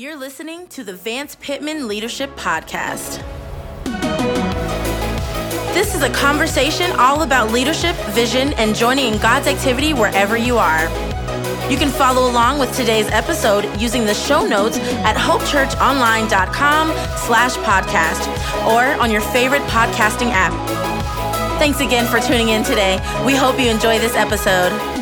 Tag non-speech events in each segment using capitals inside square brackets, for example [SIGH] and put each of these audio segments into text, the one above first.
You're listening to the Vance Pitman Leadership Podcast. This is a conversation all about leadership, vision, and joining in God's activity wherever you are. You can follow along with today's episode using the show notes at hopechurchonline.com slash podcast or on your favorite podcasting app. Thanks again for tuning in today. We hope you enjoy this episode.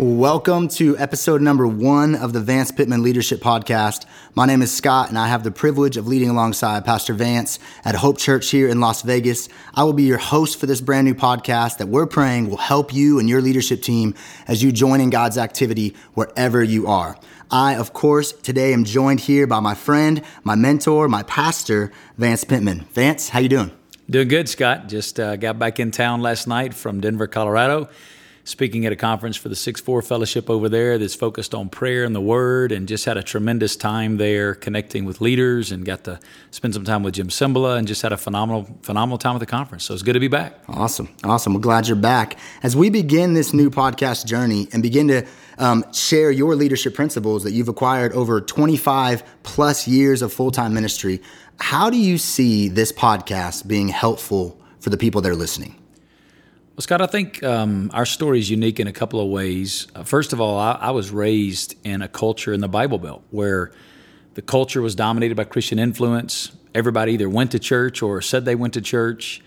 Welcome to episode number one of the Vance Pitman Leadership Podcast. My name is Scott, and I have the privilege of leading alongside Pastor Vance at Hope Church here in Las Vegas. I will be your host for this brand new podcast that we're praying will help you and your leadership team as you join in God's activity wherever you are. I, of course, today am joined here by my friend, my mentor, my pastor, Vance Pitman. Vance, how you doing? Doing good, Scott. Just uh, got back in town last night from Denver, Colorado speaking at a conference for the 6 4 Fellowship over there that's focused on prayer and the Word, and just had a tremendous time there connecting with leaders and got to spend some time with Jim Cymbala and just had a phenomenal, phenomenal time at the conference. So it's good to be back. Awesome. Awesome. We're glad you're back. As we begin this new podcast journey and begin to um, share your leadership principles that you've acquired over 25 plus years of full time ministry, how do you see this podcast being helpful for the people that are listening? Well, Scott, I think um, our story is unique in a couple of ways. Uh, first of all, I, I, was raised in a culture in the Bible Belt where the culture was dominated by Christian influence. Everybody either went to church or said they went to church.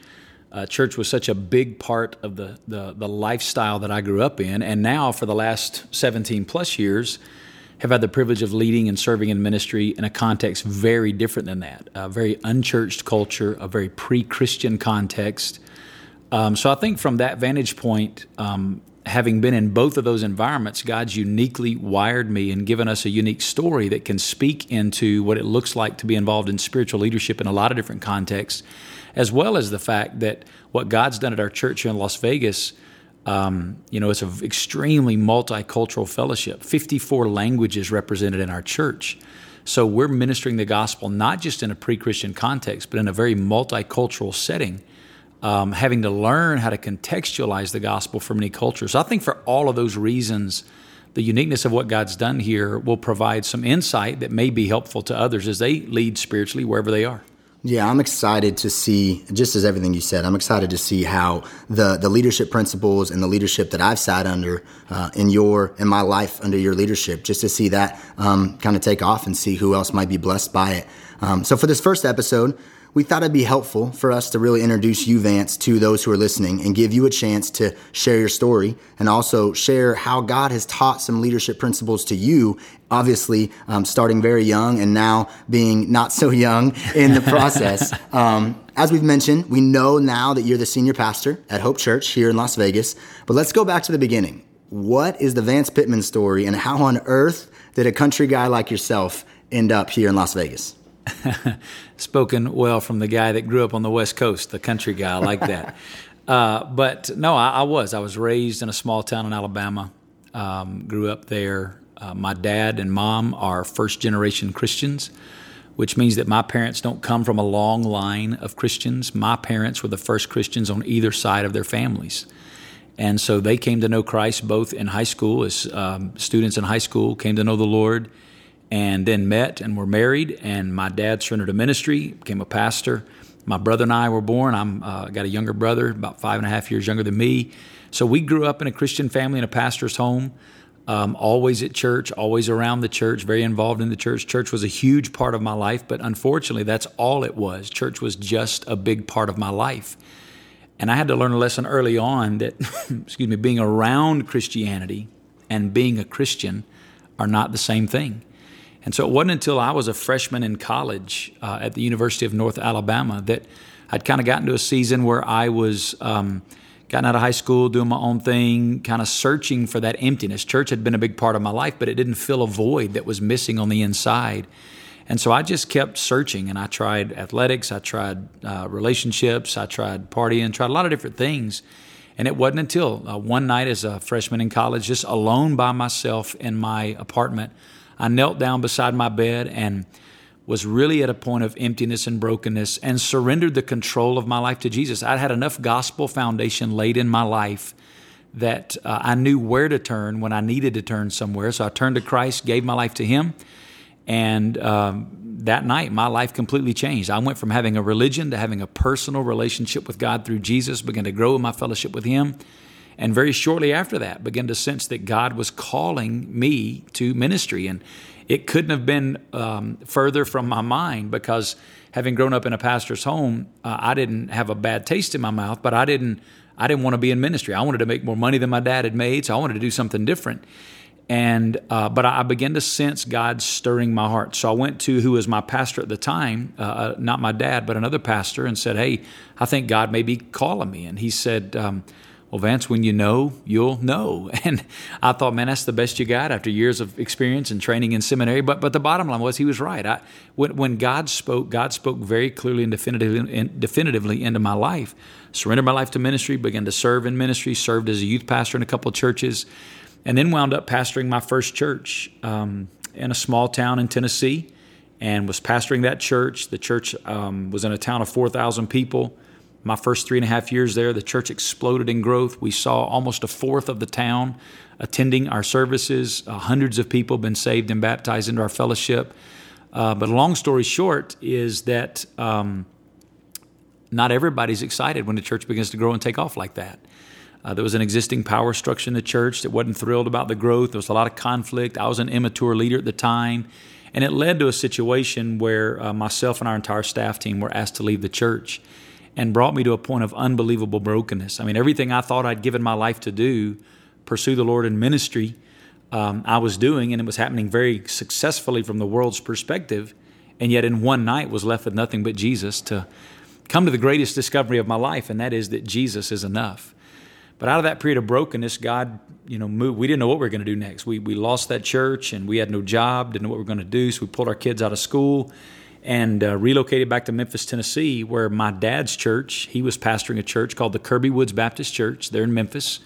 Uh, church was such a big part of the, the, the lifestyle that I grew up in, and now for the last 17 plus years, have had the privilege of leading and serving in ministry in a context very different than that. A very unchurched culture, a very pre-Christian context um, so I think from that vantage point, um, having been in both of those environments, God's uniquely wired me and given us a unique story that can speak into what it looks like to be involved in spiritual leadership in a lot of different contexts, as well as the fact that what God's done at our church here in Las Vegas. Um, you know, it's an extremely multicultural fellowship, 54 languages represented in our church. So we're ministering the gospel not just in a pre Christian context, but in a very multicultural setting um, having to learn how to contextualize the gospel for many cultures. So I think for all of those reasons, the uniqueness of what God's done here will provide some insight that may be helpful to others as they lead spiritually wherever they are. Yeah, I'm excited to see, just as everything you said, I'm excited to see how the, the leadership principles and the leadership that I've sat under uh, in your in my life under your leadership, just to see that um, kind of take off and see who else might be blessed by it. Um, so for this first episode, we thought it'd be helpful for us to really introduce you, Vance, to those who are listening and give you a chance to share your story and also share how God has taught some leadership principles to you, obviously um, starting very young and now being not so young in the process. [LAUGHS] um, as we've mentioned, we know now that you're the senior pastor at Hope Church here in Las Vegas, but let's go back to the beginning. What is the Vance Pitman story and how on earth did a country guy like yourself end up here in Las Vegas? [LAUGHS] Spoken well from the guy that grew up on the West Coast, the country guy. I like that. [LAUGHS] uh, but no, I, I, was. I was raised in a small town in Alabama. Um, grew up there. Uh, my dad and mom are first generation Christians, which means that my parents don't come from a long line of Christians. My parents were the first Christians on either side of their families. And so they came to know Christ both in high school, as um, students in high school came to know the Lord and then met and were married. And my dad surrendered to ministry, became a pastor. My brother and I were born. I'm uh, got a younger brother, about five and a half years younger than me. So we grew up in a Christian family in a pastor's home. Um, always at church, always around the church, very involved in the church. Church was a huge part of my life, but unfortunately, that's all it was. Church was just a big part of my life. And I had to learn a lesson early on that, [LAUGHS] excuse me, being around Christianity and being a Christian are not the same thing. And so it wasn't until I was a freshman in college uh, at the University of North Alabama that I'd kind of gotten to a season where I was um, gotten out of high school, doing my own thing, kind of searching for that emptiness. Church had been a big part of my life, but it didn't fill a void that was missing on the inside. And so I just kept searching, and I tried athletics, I tried uh, relationships, I tried partying, tried a lot of different things. And it wasn't until uh, one night as a freshman in college, just alone by myself in my apartment, I knelt down beside my bed and was really at a point of emptiness and brokenness and surrendered the control of my life to Jesus. I'd had enough gospel foundation laid in my life that uh, I knew where to turn when I needed to turn somewhere. So I turned to Christ, gave my life to Him. And um, that night, my life completely changed. I went from having a religion to having a personal relationship with God through Jesus, began to grow in my fellowship with Him. And very shortly after that, began to sense that God was calling me to ministry. And it couldn't have been um, further from my mind because having grown up in a pastor's home, uh, I didn't have a bad taste in my mouth, but I didn't. I didn't want to be in ministry. I wanted to make more money than my dad had made, so I wanted to do something different. And uh, but I began to sense God stirring my heart. So I went to who was my pastor at the time, uh, uh, not my dad, but another pastor, and said, "Hey, I think God may be calling me." And he said, um, "Well, Vance, when you know, you'll know." [LAUGHS] And I thought, man, that's the best you got after years of experience and training in seminary. But but the bottom line was, he was right. I, when when God spoke, God spoke very clearly and definitively, and definitively into my life. Surrendered my life to ministry, began to serve in ministry, served as a youth pastor in a couple of churches and then wound up pastoring my first church um, in a small town in Tennessee and was pastoring that church. The church um, was in a town of 4,000 people. My first three and a half years there, the church exploded in growth. We saw almost a fourth of the town attending our services. Uh, hundreds of people been saved and baptized into our fellowship. Uh, but long story short is that um, not everybody's excited when the church begins to grow and take off like that. Uh, there was an existing power structure in the church that wasn't thrilled about the growth. There was a lot of conflict. I was an immature leader at the time. And it led to a situation where uh, myself and our entire staff team were asked to leave the church and brought me to a point of unbelievable brokenness. I mean, everything I thought I'd given my life to do, pursue the Lord in ministry, um, I was doing, and it was happening very successfully from the world's perspective. And yet, in one night, was left with nothing but Jesus to come to the greatest discovery of my life, and that is that Jesus is enough. But out of that period of brokenness, God, you know, moved. We didn't know what we were going to do next. We, we lost that church and we had no job, didn't know what we were going to do. So we pulled our kids out of school and uh, relocated back to Memphis, Tennessee, where my dad's church, he was pastoring a church called the Kirby Woods Baptist Church there in Memphis.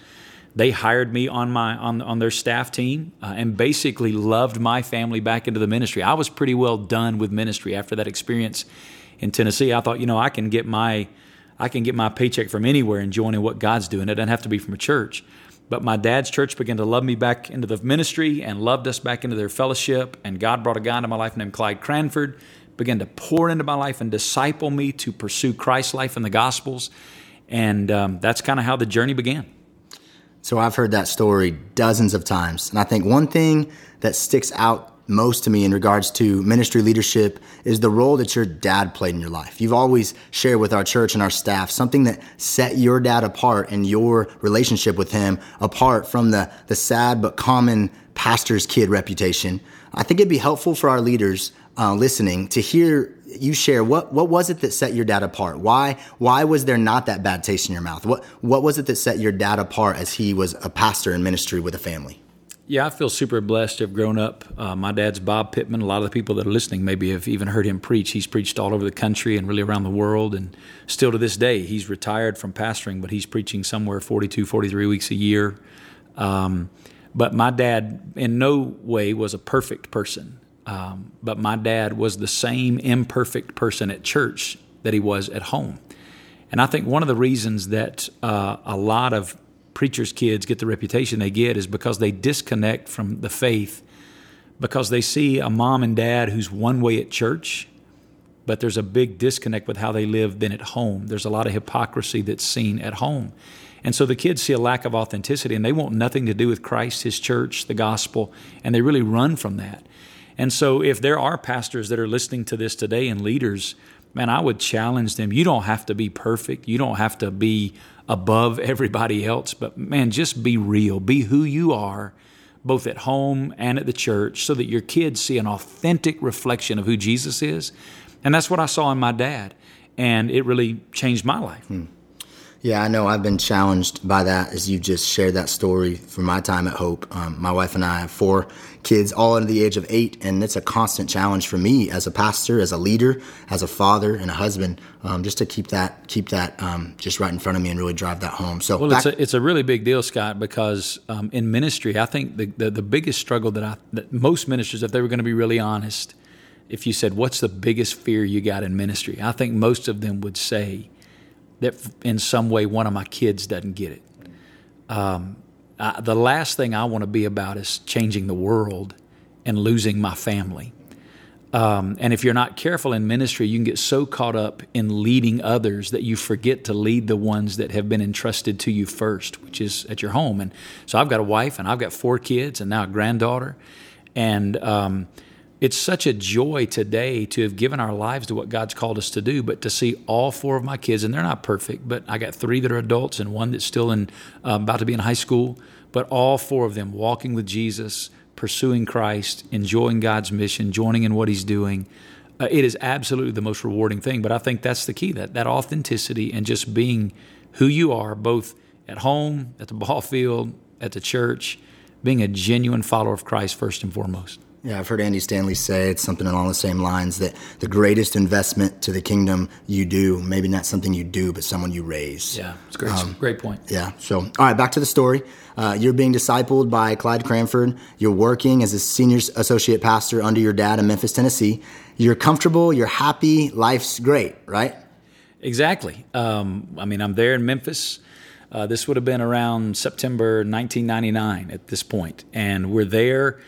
They hired me on my on on their staff team uh, and basically loved my family back into the ministry. I was pretty well done with ministry after that experience in Tennessee. I thought, you know, I can get my I can get my paycheck from anywhere and join in what God's doing. It doesn't have to be from a church. But my dad's church began to love me back into the ministry and loved us back into their fellowship. And God brought a guy into my life named Clyde Cranford, began to pour into my life and disciple me to pursue Christ's life and the Gospels. And um, that's kind of how the journey began. So I've heard that story dozens of times. And I think one thing that sticks out most to me in regards to ministry leadership is the role that your dad played in your life. You've always shared with our church and our staff something that set your dad apart and your relationship with him apart from the, the sad but common pastor's kid reputation. I think it'd be helpful for our leaders uh, listening to hear you share what what was it that set your dad apart? Why why was there not that bad taste in your mouth? What what was it that set your dad apart as he was a pastor in ministry with a family? Yeah, I feel super blessed to have grown up. Uh, my dad's Bob Pitman. A lot of the people that are listening maybe have even heard him preach. He's preached all over the country and really around the world. And still to this day, he's retired from pastoring, but he's preaching somewhere 42, 43 weeks a year. Um, but my dad, in no way, was a perfect person. Um, but my dad was the same imperfect person at church that he was at home. And I think one of the reasons that uh, a lot of preachers' kids get the reputation they get is because they disconnect from the faith because they see a mom and dad who's one way at church, but there's a big disconnect with how they live then at home. There's a lot of hypocrisy that's seen at home. And so the kids see a lack of authenticity and they want nothing to do with Christ, His church, the gospel, and they really run from that. And so if there are pastors that are listening to this today and leaders, man, I would challenge them. You don't have to be perfect. You don't have to be above [LAUGHS] everybody else. But man, just be real, be who you are, both at home and at the church, so that your kids see an authentic reflection of who Jesus is. And that's what I saw in my dad. And it really changed my life. Hmm. Yeah, I know I've been challenged by that as you just shared that story from my time at Hope. Um, my wife and I have four kids, all under the age of eight, and it's a constant challenge for me as a pastor, as a leader, as a father, and a husband, um, just to keep that keep that um, just right in front of me and really drive that home. So, well, back- it's a it's a really big deal, Scott, because um, in ministry, I think the, the the biggest struggle that I that most ministers, if they were going to be really honest, if you said, "What's the biggest fear you got in ministry?" I think most of them would say that in some way one of my kids doesn't get it. Um, I, the last thing I want to be about is changing the world and losing my family. Um, and if you're not careful in ministry, you can get so caught up in leading others that you forget to lead the ones that have been entrusted to you first, which is at your home. And so I've got a wife and I've got four kids and now a granddaughter. And um, it's such a joy today to have given our lives to what God's called us to do, but to see all four of my kids, and they're not perfect, but I got three that are adults and one that's still in, uh, about to be in high school, but all four of them walking with Jesus, pursuing Christ, enjoying God's mission, joining in what He's doing. Uh, it is absolutely the most rewarding thing. But I think that's the key that, that authenticity and just being who you are, both at home, at the ball field, at the church, being a genuine follower of Christ first and foremost. Yeah, I've heard Andy Stanley say it's something along the same lines that the greatest investment to the kingdom you do, maybe not something you do, but someone you raise. Yeah, it's great. Um, great point. Yeah. So, all right, back to the story. Uh, you're being discipled by Clyde Cranford. You're working as a senior associate pastor under your dad in Memphis, Tennessee. You're comfortable. You're happy. Life's great, right? Exactly. Um, I mean, I'm there in Memphis. Uh, this would have been around September 1999 at this point, and we're there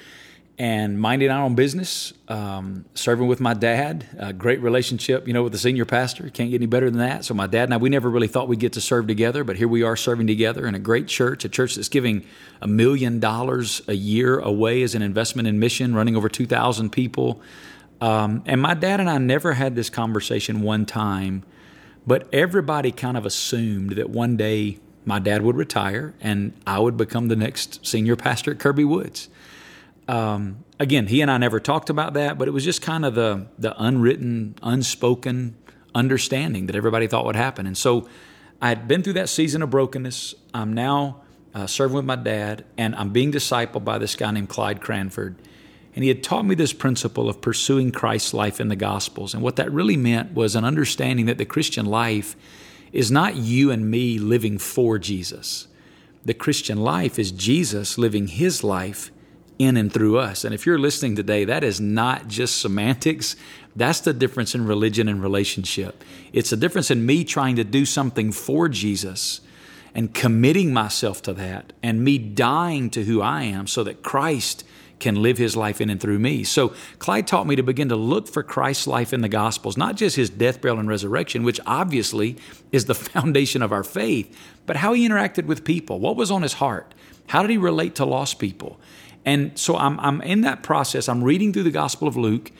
and minding our own business, um, serving with my dad, a great relationship, you know, with the senior pastor. Can't get any better than that. So my dad and I, we never really thought we'd get to serve together, but here we are serving together in a great church, a church that's giving a million dollars a year away as an investment in mission, running over 2,000 people. Um, and my dad and I never had this conversation one time, but everybody kind of assumed that one day my dad would retire and I would become the next senior pastor at Kirby Woods. Um, again, he and I never talked about that, but it was just kind of the the unwritten, unspoken understanding that everybody thought would happen. And so I had been through that season of brokenness. I'm now uh, serving with my dad, and I'm being discipled by this guy named Clyde Cranford. And he had taught me this principle of pursuing Christ's life in the Gospels. And what that really meant was an understanding that the Christian life is not you and me living for Jesus. The Christian life is Jesus living his life in and through us. And if you're listening today, that is not just semantics. That's the difference in religion and relationship. It's the difference in me trying to do something for Jesus and committing myself to that and me dying to who I am so that Christ can live his life in and through me. So Clyde taught me to begin to look for Christ's life in the Gospels, not just his death, burial, and resurrection, which obviously is the [LAUGHS] foundation of our faith, but how he interacted with people. What was on his heart? How did he relate to lost people? And so I'm, I'm in that process. I'm reading through the Gospel of Luke,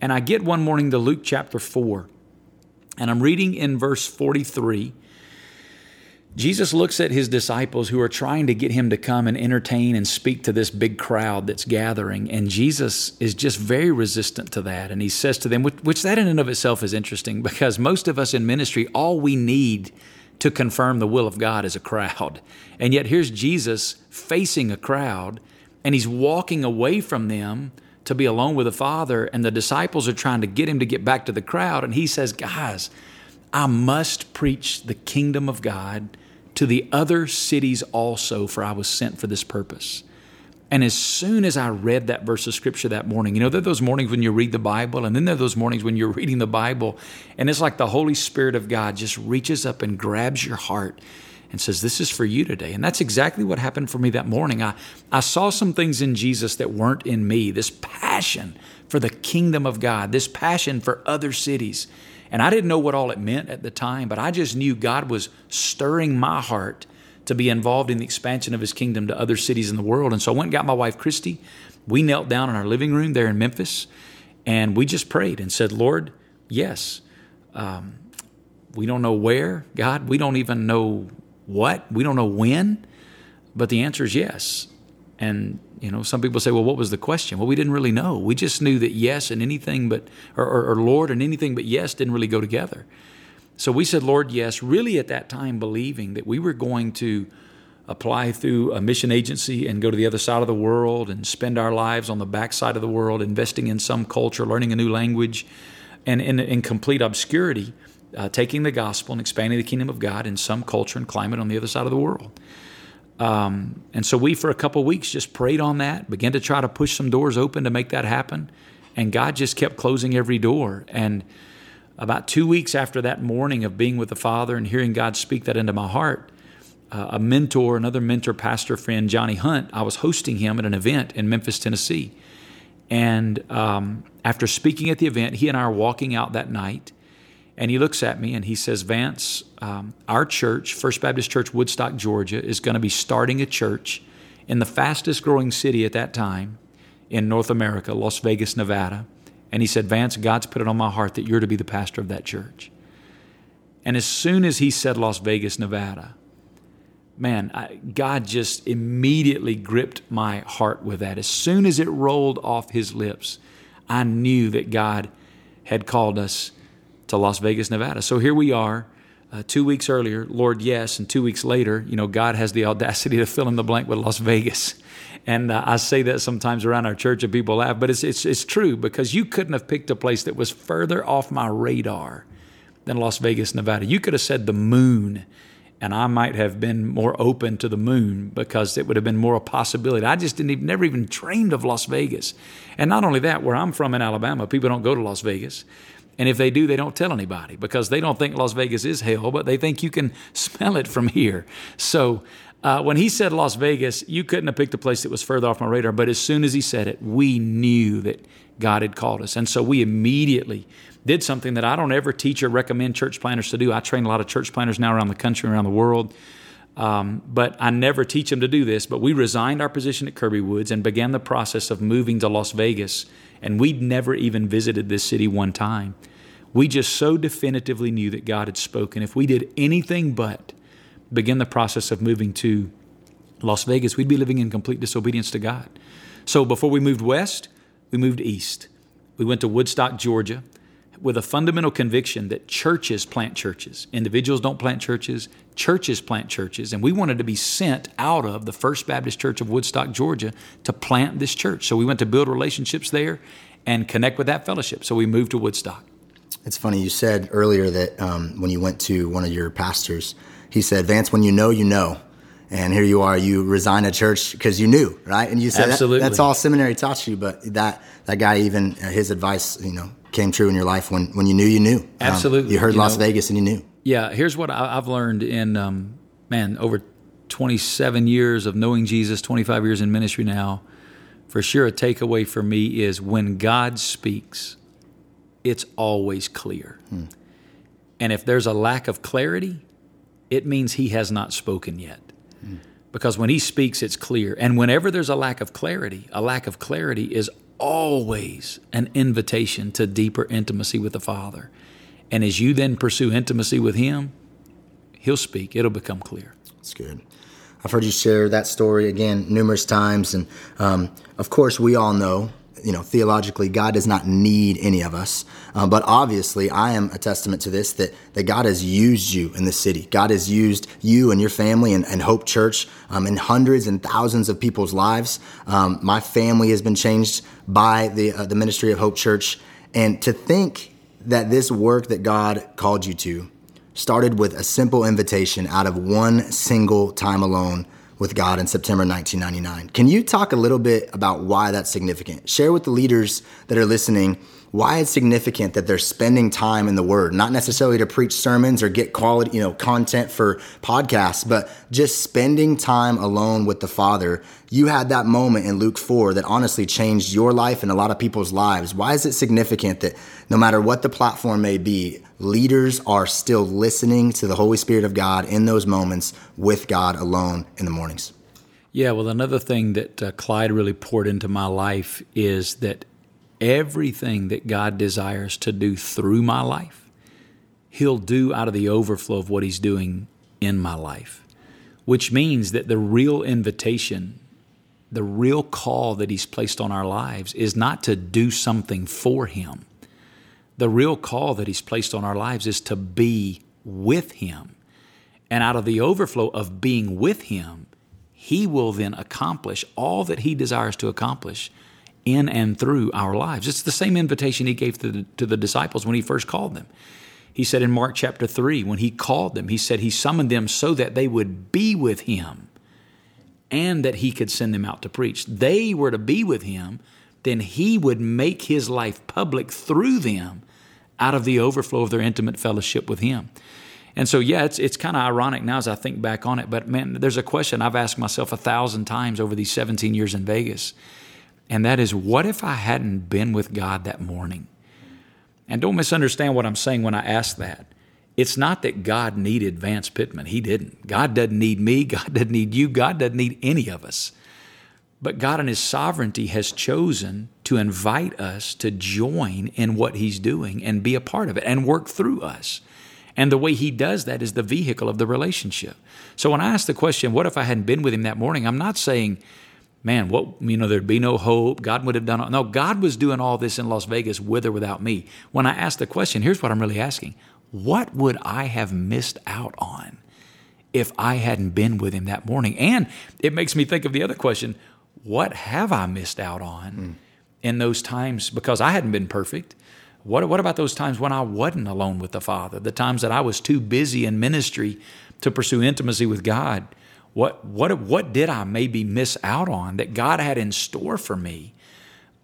and I get one morning to Luke chapter 4, and I'm reading in verse 43. Jesus looks at his disciples who are trying to get him to come and entertain and speak to this big crowd that's gathering. And Jesus is just very resistant to that. And he says to them, which, which, that in and of itself is interesting because most of us in ministry, all we need to confirm the will of God is a crowd. And yet here's Jesus facing a crowd and he's walking away from them to be alone with the Father, and the disciples are trying to get him to get back to the crowd. And he says, Guys, I must preach the kingdom of God to the other cities also, for I was sent for this purpose. And as soon as I read that verse of scripture that morning, you know, there are those mornings when you read the Bible, and then there are those mornings when you're [LAUGHS] reading the Bible, and it's like the Holy Spirit of God just reaches up and grabs your heart and says, This is for you today. And that's exactly what happened for me that morning. I, I saw some things in Jesus that weren't in me this passion for the kingdom of God, this passion for other cities. And I didn't know what all it meant at the time, but I just knew God was stirring my heart to be involved in the expansion of his kingdom to other cities in the world. And so I went and got my wife, Christy. We knelt down in our living room there in Memphis, and we just prayed and said, Lord, yes. Um, we don't know where, God. We don't even know what? We don't know when, but the answer is yes. And you know, some people say, "Well, what was the question?" Well, we didn't really know. We just knew that yes and anything but, or, or, or Lord and anything but yes didn't really go together. So we said, "Lord, yes." Really, at that time, believing that we were going to apply through a mission agency and go to the other side of the world and spend our lives on the backside of the world, investing in some culture, learning a new language, and in, in complete obscurity uh, taking the gospel and expanding the kingdom of God in some culture and climate on the other side of the world. Um, and so we, for a couple weeks, just prayed on that, began to try to push some doors open to make that happen. And God just kept closing every door. And about two weeks after that morning of being with the Father and hearing God speak that into my heart, uh, a mentor, another mentor, pastor friend, Johnny Hunt, I was hosting him at an event in Memphis, Tennessee. And um, after speaking at the event, he and I are walking out that night, and he looks at me and he says, Vance, um, our church, First Baptist Church, Woodstock, Georgia, is going to be starting a church in the fastest growing city at that time in North America, Las Vegas, Nevada. And he said, Vance, God's put it on my heart that you're to be the pastor of that church. And as soon as he said Las Vegas, Nevada, man, I, God just immediately gripped my heart with that. As soon as it rolled off his lips, I knew that God had called us to Las Vegas, Nevada. So here we are. Uh, two weeks earlier, Lord, yes, and two weeks later, you know, God has the audacity [LAUGHS] to fill in the blank with Las Vegas. And uh, I say that sometimes around our church, and people laugh, but it's, it's, it's true because you couldn't have picked a place that was further off my radar than Las Vegas, Nevada. You could have said the moon, and I might have been more open to the moon because it would have been more a possibility. I just didn't even, never even dreamed of Las Vegas. And not only that, where I'm from in Alabama, people don't go to Las Vegas. And if they do, they don't tell anybody because they don't think Las Vegas is hell, but they think you can [LAUGHS] smell it from here. So uh, when he said Las Vegas, you couldn't have picked a place that was further off my radar. But as soon as he said it, we knew that God had called us. And so we immediately did something that I don't ever teach or recommend church planters to do. I train a lot of church planters now around the country, around the world. Um, but I never teach them to do this. But we resigned our position at Kirby Woods and began the process of moving to Las Vegas. And we'd never even visited this city one time. We just so definitively knew that God had spoken. If we did anything but begin the process of moving to Las Vegas, we'd be living in complete disobedience to God. So before we moved west, we moved east. We went to Woodstock, Georgia with a fundamental conviction that churches plant churches. Individuals don't plant churches, churches plant churches. And we wanted to be sent out of the First Baptist Church of Woodstock, Georgia to plant this church. So we went to build relationships there and connect with that fellowship. So we moved to Woodstock. It's funny, you said earlier that um, when you went to one of your pastors, he said, Vance, when you know, you know. And here you are, you resign a church because you knew, right? And you said Absolutely. That, that's all seminary taught you, but that that guy even uh, his advice, you know, came true in your life when, when you knew you knew. Um, Absolutely. you heard You Las know- Vegas and you knew. Yeah, here's what I- I've learned in, um, man, over 27 years of knowing Jesus, 25 years in ministry now. For sure, a takeaway for me is when God speaks, it's always clear. And if there's a lack of clarity, it means He has not spoken yet. Because when He speaks, it's clear. And whenever there's a lack of clarity, a lack of clarity is always an invitation to deeper intimacy with the Father. And as you then pursue intimacy with Him, He'll speak, it'll become clear. That's good. I've heard you share that story again numerous times, and um, of course, we all know, you know, theologically, God does not need any of us. Uh, but obviously, I am a testament to this that that God has used you in the city. God has used you and your family and, and Hope Church um, in hundreds and thousands of people's lives. Um, my family has been changed by the uh, the ministry of Hope Church, and to think that this work that God called you to started with a simple invitation out of one single time alone with God in September 1999. Can you talk a little bit about why that's significant? Share with the leaders that are listening why it's significant that they're spending time in the Word, not necessarily to preach sermons or get quality, you know, content for podcasts, but just spending time alone with the Father. You had that moment in Luke 4 that honestly changed your life and a lot of people's lives. Why is it significant that no matter what the platform may be, leaders are still listening to the Holy Spirit of God in those moments with God alone in the mornings? Yeah, well, another thing that uh, Clyde really poured into my life is that everything that God desires to do through my life, He'll do out of the overflow of what He's doing in my life, which means that the real invitation, the real call that He's placed on our lives is not to do something for Him. The real call that He's placed on our lives is to be with Him. And out of the overflow of being with Him, He will then accomplish all that He desires to accomplish in and through our lives. It's the same invitation He gave to the, to the disciples when He first called them. He said in Mark chapter 3, when He called them, He said He summoned them so that they would be with Him and that He could send them out to preach. They were to be with Him, then He would make His life public through them out of the overflow of their intimate fellowship with Him. And so, yeah, it's it's kind of ironic now as I think back on it. But man, there's a question I've asked myself a thousand times over these 17 years in Vegas. And that is, what if I hadn't been with God that morning? And don't misunderstand what I'm saying when I ask that. It's not that God needed Vance Pitman. He didn't. God doesn't need me. [LAUGHS] God doesn't need you. God doesn't need any of us. But God, in His sovereignty, has chosen to invite us to join in what He's doing and be a part of it and work through us. And the way He does that is the vehicle of the relationship. So when I ask the question, what if I hadn't been with Him that morning? I'm not saying, man, what, you know, there'd be no hope. God would have done all. No, God was doing all this in Las Vegas with or without me. When I ask the question, here's what I'm really asking what would I have missed out on if I hadn't been with Him that morning? And it makes me think of the other question what have I missed out on mm. in those times because I hadn't been perfect? What, what about those times when I wasn't alone with the Father? The times that I was too busy in ministry to pursue intimacy with God? What, what, what did I maybe miss out on that God had in store for me?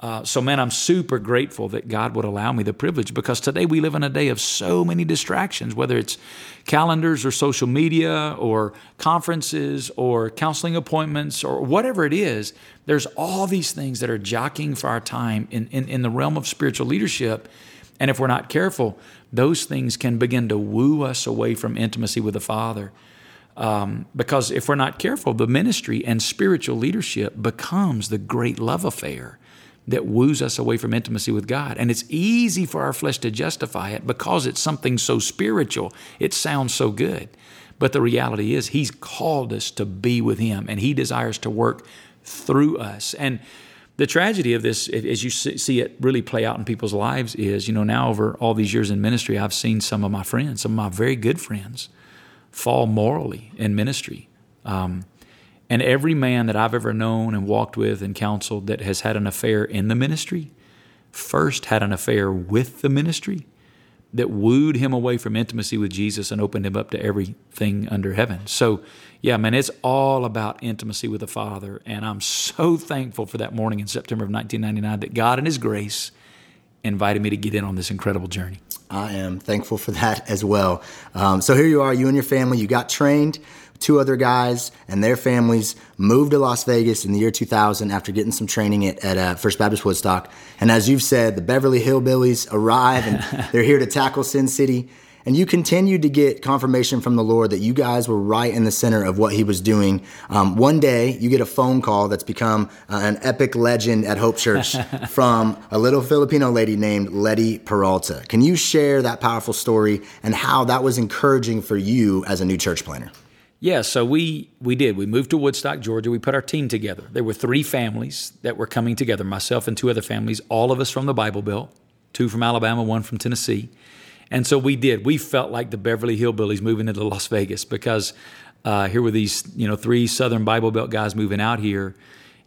Uh, so, man, I'm super grateful that God would allow me the privilege because today we live in a day of so many distractions, whether it's calendars or social media or conferences or counseling appointments or whatever it is. There's all these things that are jockeying for our time in, in, in the realm of spiritual leadership. And if we're not careful, those things can begin to woo us away from intimacy with the Father. Um, because if we're not careful, the ministry and spiritual leadership becomes the great love affair that woos us away from intimacy with God. And it's easy for our flesh to justify it because it's something so spiritual. It sounds so good. But the reality is, He's called us to be with Him, and He desires to work through us. And the tragedy of this, as you see it really play out in people's lives, is you know, now over all these years in ministry, I've seen some of my friends, some of my very good friends, fall morally in ministry. Um, and every man that I've ever known and walked with and counseled that has had an affair in the ministry first had an affair with the ministry that wooed him away from intimacy with Jesus and opened him up to everything under heaven. So, yeah, man, it's all about intimacy with the Father. And I'm so thankful for that morning in September of 1999 that God, in His grace, invited me to get in on this incredible journey. I am thankful for that as well. Um, so here you are, you and your family, you got trained two other guys and their families moved to Las Vegas in the year 2000 after getting some training at, at uh, First Baptist Woodstock. And as you've said, the Beverly Hillbillies arrive and [LAUGHS] they're here to tackle Sin City. And you continued to get confirmation from the Lord that you guys were right in the center of what He was doing. Um, one day, you get a phone call that's become uh, an epic legend at Hope Church [LAUGHS] from a little Filipino lady named Letty Peralta. Can you share that powerful story and how that was encouraging for you as a new church planter? Yeah, so we we did. We moved to Woodstock, Georgia. We put our team together. There were three families that were coming together, myself and two other families, all of us from the Bible Belt, two from Alabama, one from Tennessee. And so we did. We felt like the Beverly Hillbillies moving into Las Vegas because uh, here were these, you know, three Southern Bible Belt guys moving out here.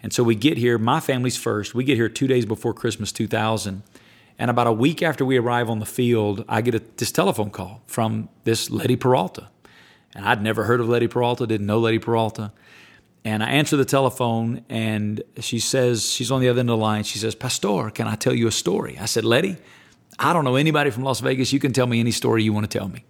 And so we get here, my family's first. We get here two days before Christmas 2000. And about a week after we arrive on the field, I get a, this telephone call from this Letty Peralta and I'd never heard of Letty Peralta, didn't know Letty Peralta. And I answer the telephone, and she says, she's on the other end of the line. She says, Pastor, can I tell you a story? I said, Letty, I don't know anybody from Las Vegas. You can tell me any story you want to tell me.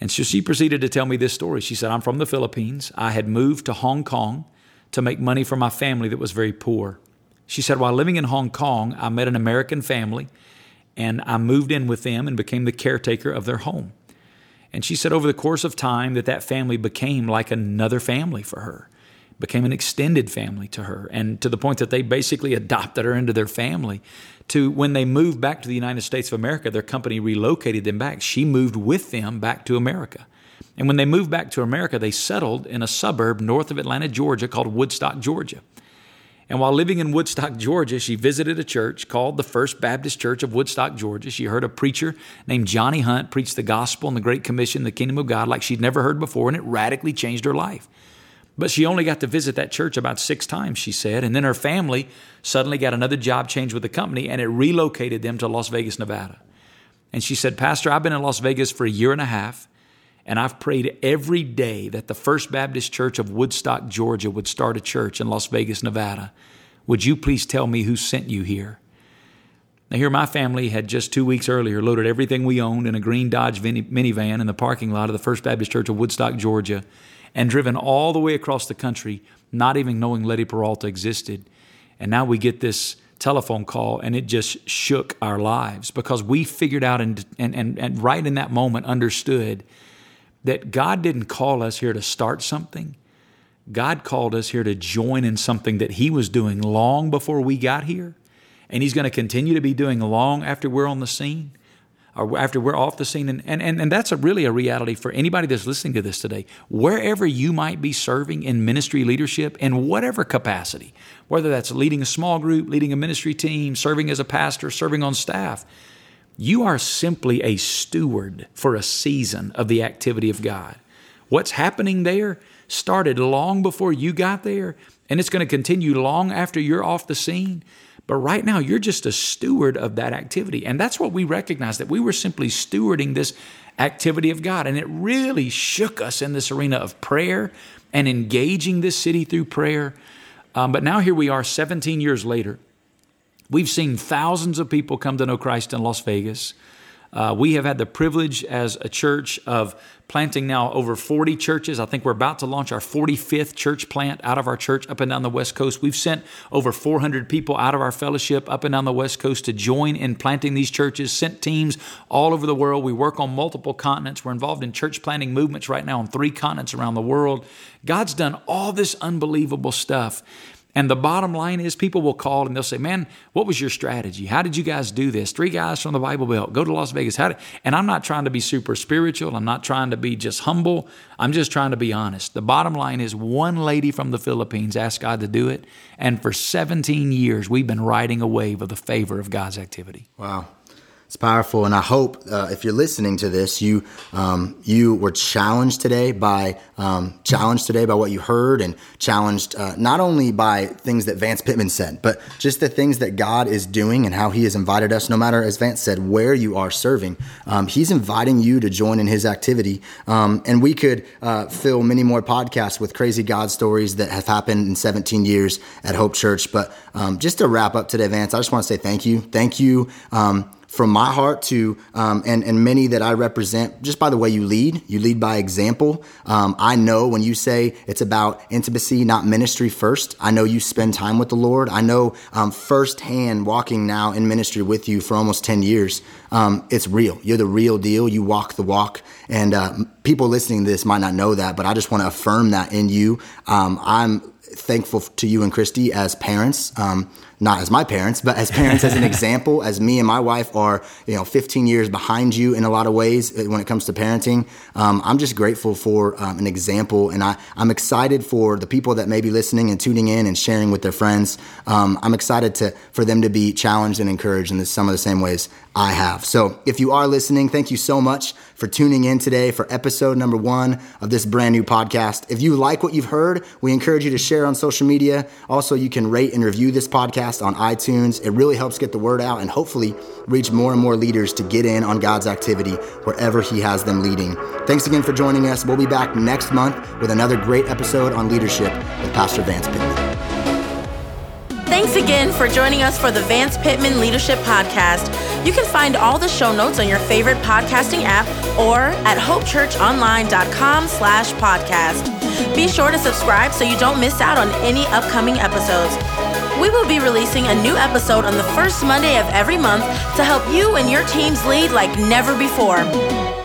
And so she proceeded to tell me this story. She said, I'm from the Philippines. I had moved to Hong Kong to make money for my family that was very poor. She said, while living in Hong Kong, I met an American family and I moved in with them and became the caretaker of their home. And she said over the course of time that that family became like another family for her, became an extended family to her, and to the point that they basically adopted her into their family. To when they moved back to the United States of America, their company relocated them back. She moved with them back to America. And when they moved back to America, they settled in a suburb north of Atlanta, Georgia called Woodstock, Georgia. And while living in Woodstock, Georgia, she visited a church called the First Baptist Church of Woodstock, Georgia. She heard a preacher named Johnny Hunt preach the gospel and the Great Commission, the kingdom of God, like she'd never heard before, and it radically changed her life. But she only got to visit that church about six times, she said. And then her family suddenly got another job change with the company, and it relocated them to Las Vegas, Nevada. And she said, Pastor, I've been in Las Vegas for a year and a half. And I've prayed every day that the First Baptist Church of Woodstock, Georgia would start a church in Las Vegas, Nevada. Would you please tell me who sent you here? Now, here, my family had just two weeks earlier loaded everything we owned in a green Dodge minivan in the parking lot of the First Baptist Church of Woodstock, Georgia, and driven all the way across the country, not even knowing Letty Peralta existed. And now we get this telephone call and it just shook our lives because we figured out and, and, and, and right in that moment understood that God didn't call us here to start something. God called us here to join in something that He was doing long before we got here, and He's going to continue to be doing long after we're on the scene or after we're off the scene. And, and, and that's a really a reality for anybody that's listening to this today. Wherever you might be serving in ministry leadership in whatever capacity, whether that's leading a small group, leading a ministry team, serving as a pastor, serving on staff, you are simply a steward for a season of the activity of God. What's happening there started long before you got there, and it's going to continue long after you're off the scene. But right now, you're just a steward of that activity. And that's what we recognize that we were simply stewarding this activity of God. And it really shook us in this arena of prayer and engaging this city through prayer. Um, but now here we are 17 years later. We've seen thousands of people come to know Christ in Las Vegas. Uh, we have had the privilege as a church of planting now over 40 churches. I think we're about to launch our 45th church plant out of our church up and down the West Coast. We've sent over 400 people out of our fellowship up and down the West Coast to join in planting these churches, sent teams all over the world. We work on multiple continents. We're involved in church planting movements right now on three continents around the world. God's done all this unbelievable stuff. And the bottom line is, people will call and they'll say, "Man, what was your strategy? How did you guys do this? Three guys from the Bible Belt go to Las Vegas. How did?" And I'm not trying to be super spiritual. I'm not trying to be just humble. I'm just trying to be honest. The bottom line is, one lady from the Philippines asked God to do it, and for 17 years we've been riding a wave of the favor of God's activity. Wow. It's powerful, and I hope uh, if you're listening to this, you um, you were challenged today by um, challenged today by what you heard, and challenged uh, not only by things that Vance Pitman said, but just the things that God is doing and how He has invited us. No matter, as Vance said, where you are serving, um, He's inviting you to join in His activity. Um, and we could uh, fill many more podcasts with crazy God stories that have happened in 17 years at Hope Church. But um, just to wrap up today, Vance, I just want to say thank you, thank you um, from my heart to um, and and many that I represent just by the way you lead. You lead by example. Um, I know when you say it's about intimacy, not ministry first. I know you spend time with the Lord. I know um, firsthand walking now in ministry with you for almost ten years. Um, it's real. You're the real deal. You walk the walk, and uh, people listening to this might not know that, but I just want to affirm that in you. Um, I'm thankful to you and Christy as parents. Um, not as my parents, but as parents, as an [LAUGHS] example, as me and my wife are, you know, 15 years behind you in a lot of ways uh, when it comes to parenting. Um, I'm just grateful for um, an example, and I, I'm excited for the people that may be listening and tuning in and sharing with their friends. Um, I'm excited to for them to be challenged and encouraged in this, some of the same ways I have. So if you are listening, thank you so much for tuning in today for episode number one of this brand new podcast. If you like what you've heard, we encourage you to share on social media. Also, you can rate and review this podcast on iTunes. It really helps get the word out and hopefully reach more and more leaders to get in on God's activity wherever He has them leading. Thanks again for joining us. We'll be back next month with another great episode on leadership with Pastor Vance Pitman. Thanks again for joining us for the Vance Pitman Leadership Podcast. You can find all the show notes on your favorite podcasting app or at hopechurchonline.com slash podcast. Be sure to subscribe so you don't miss out on any upcoming episodes. We will be releasing a new episode on the first Monday of every month to help you and your teams lead like never before.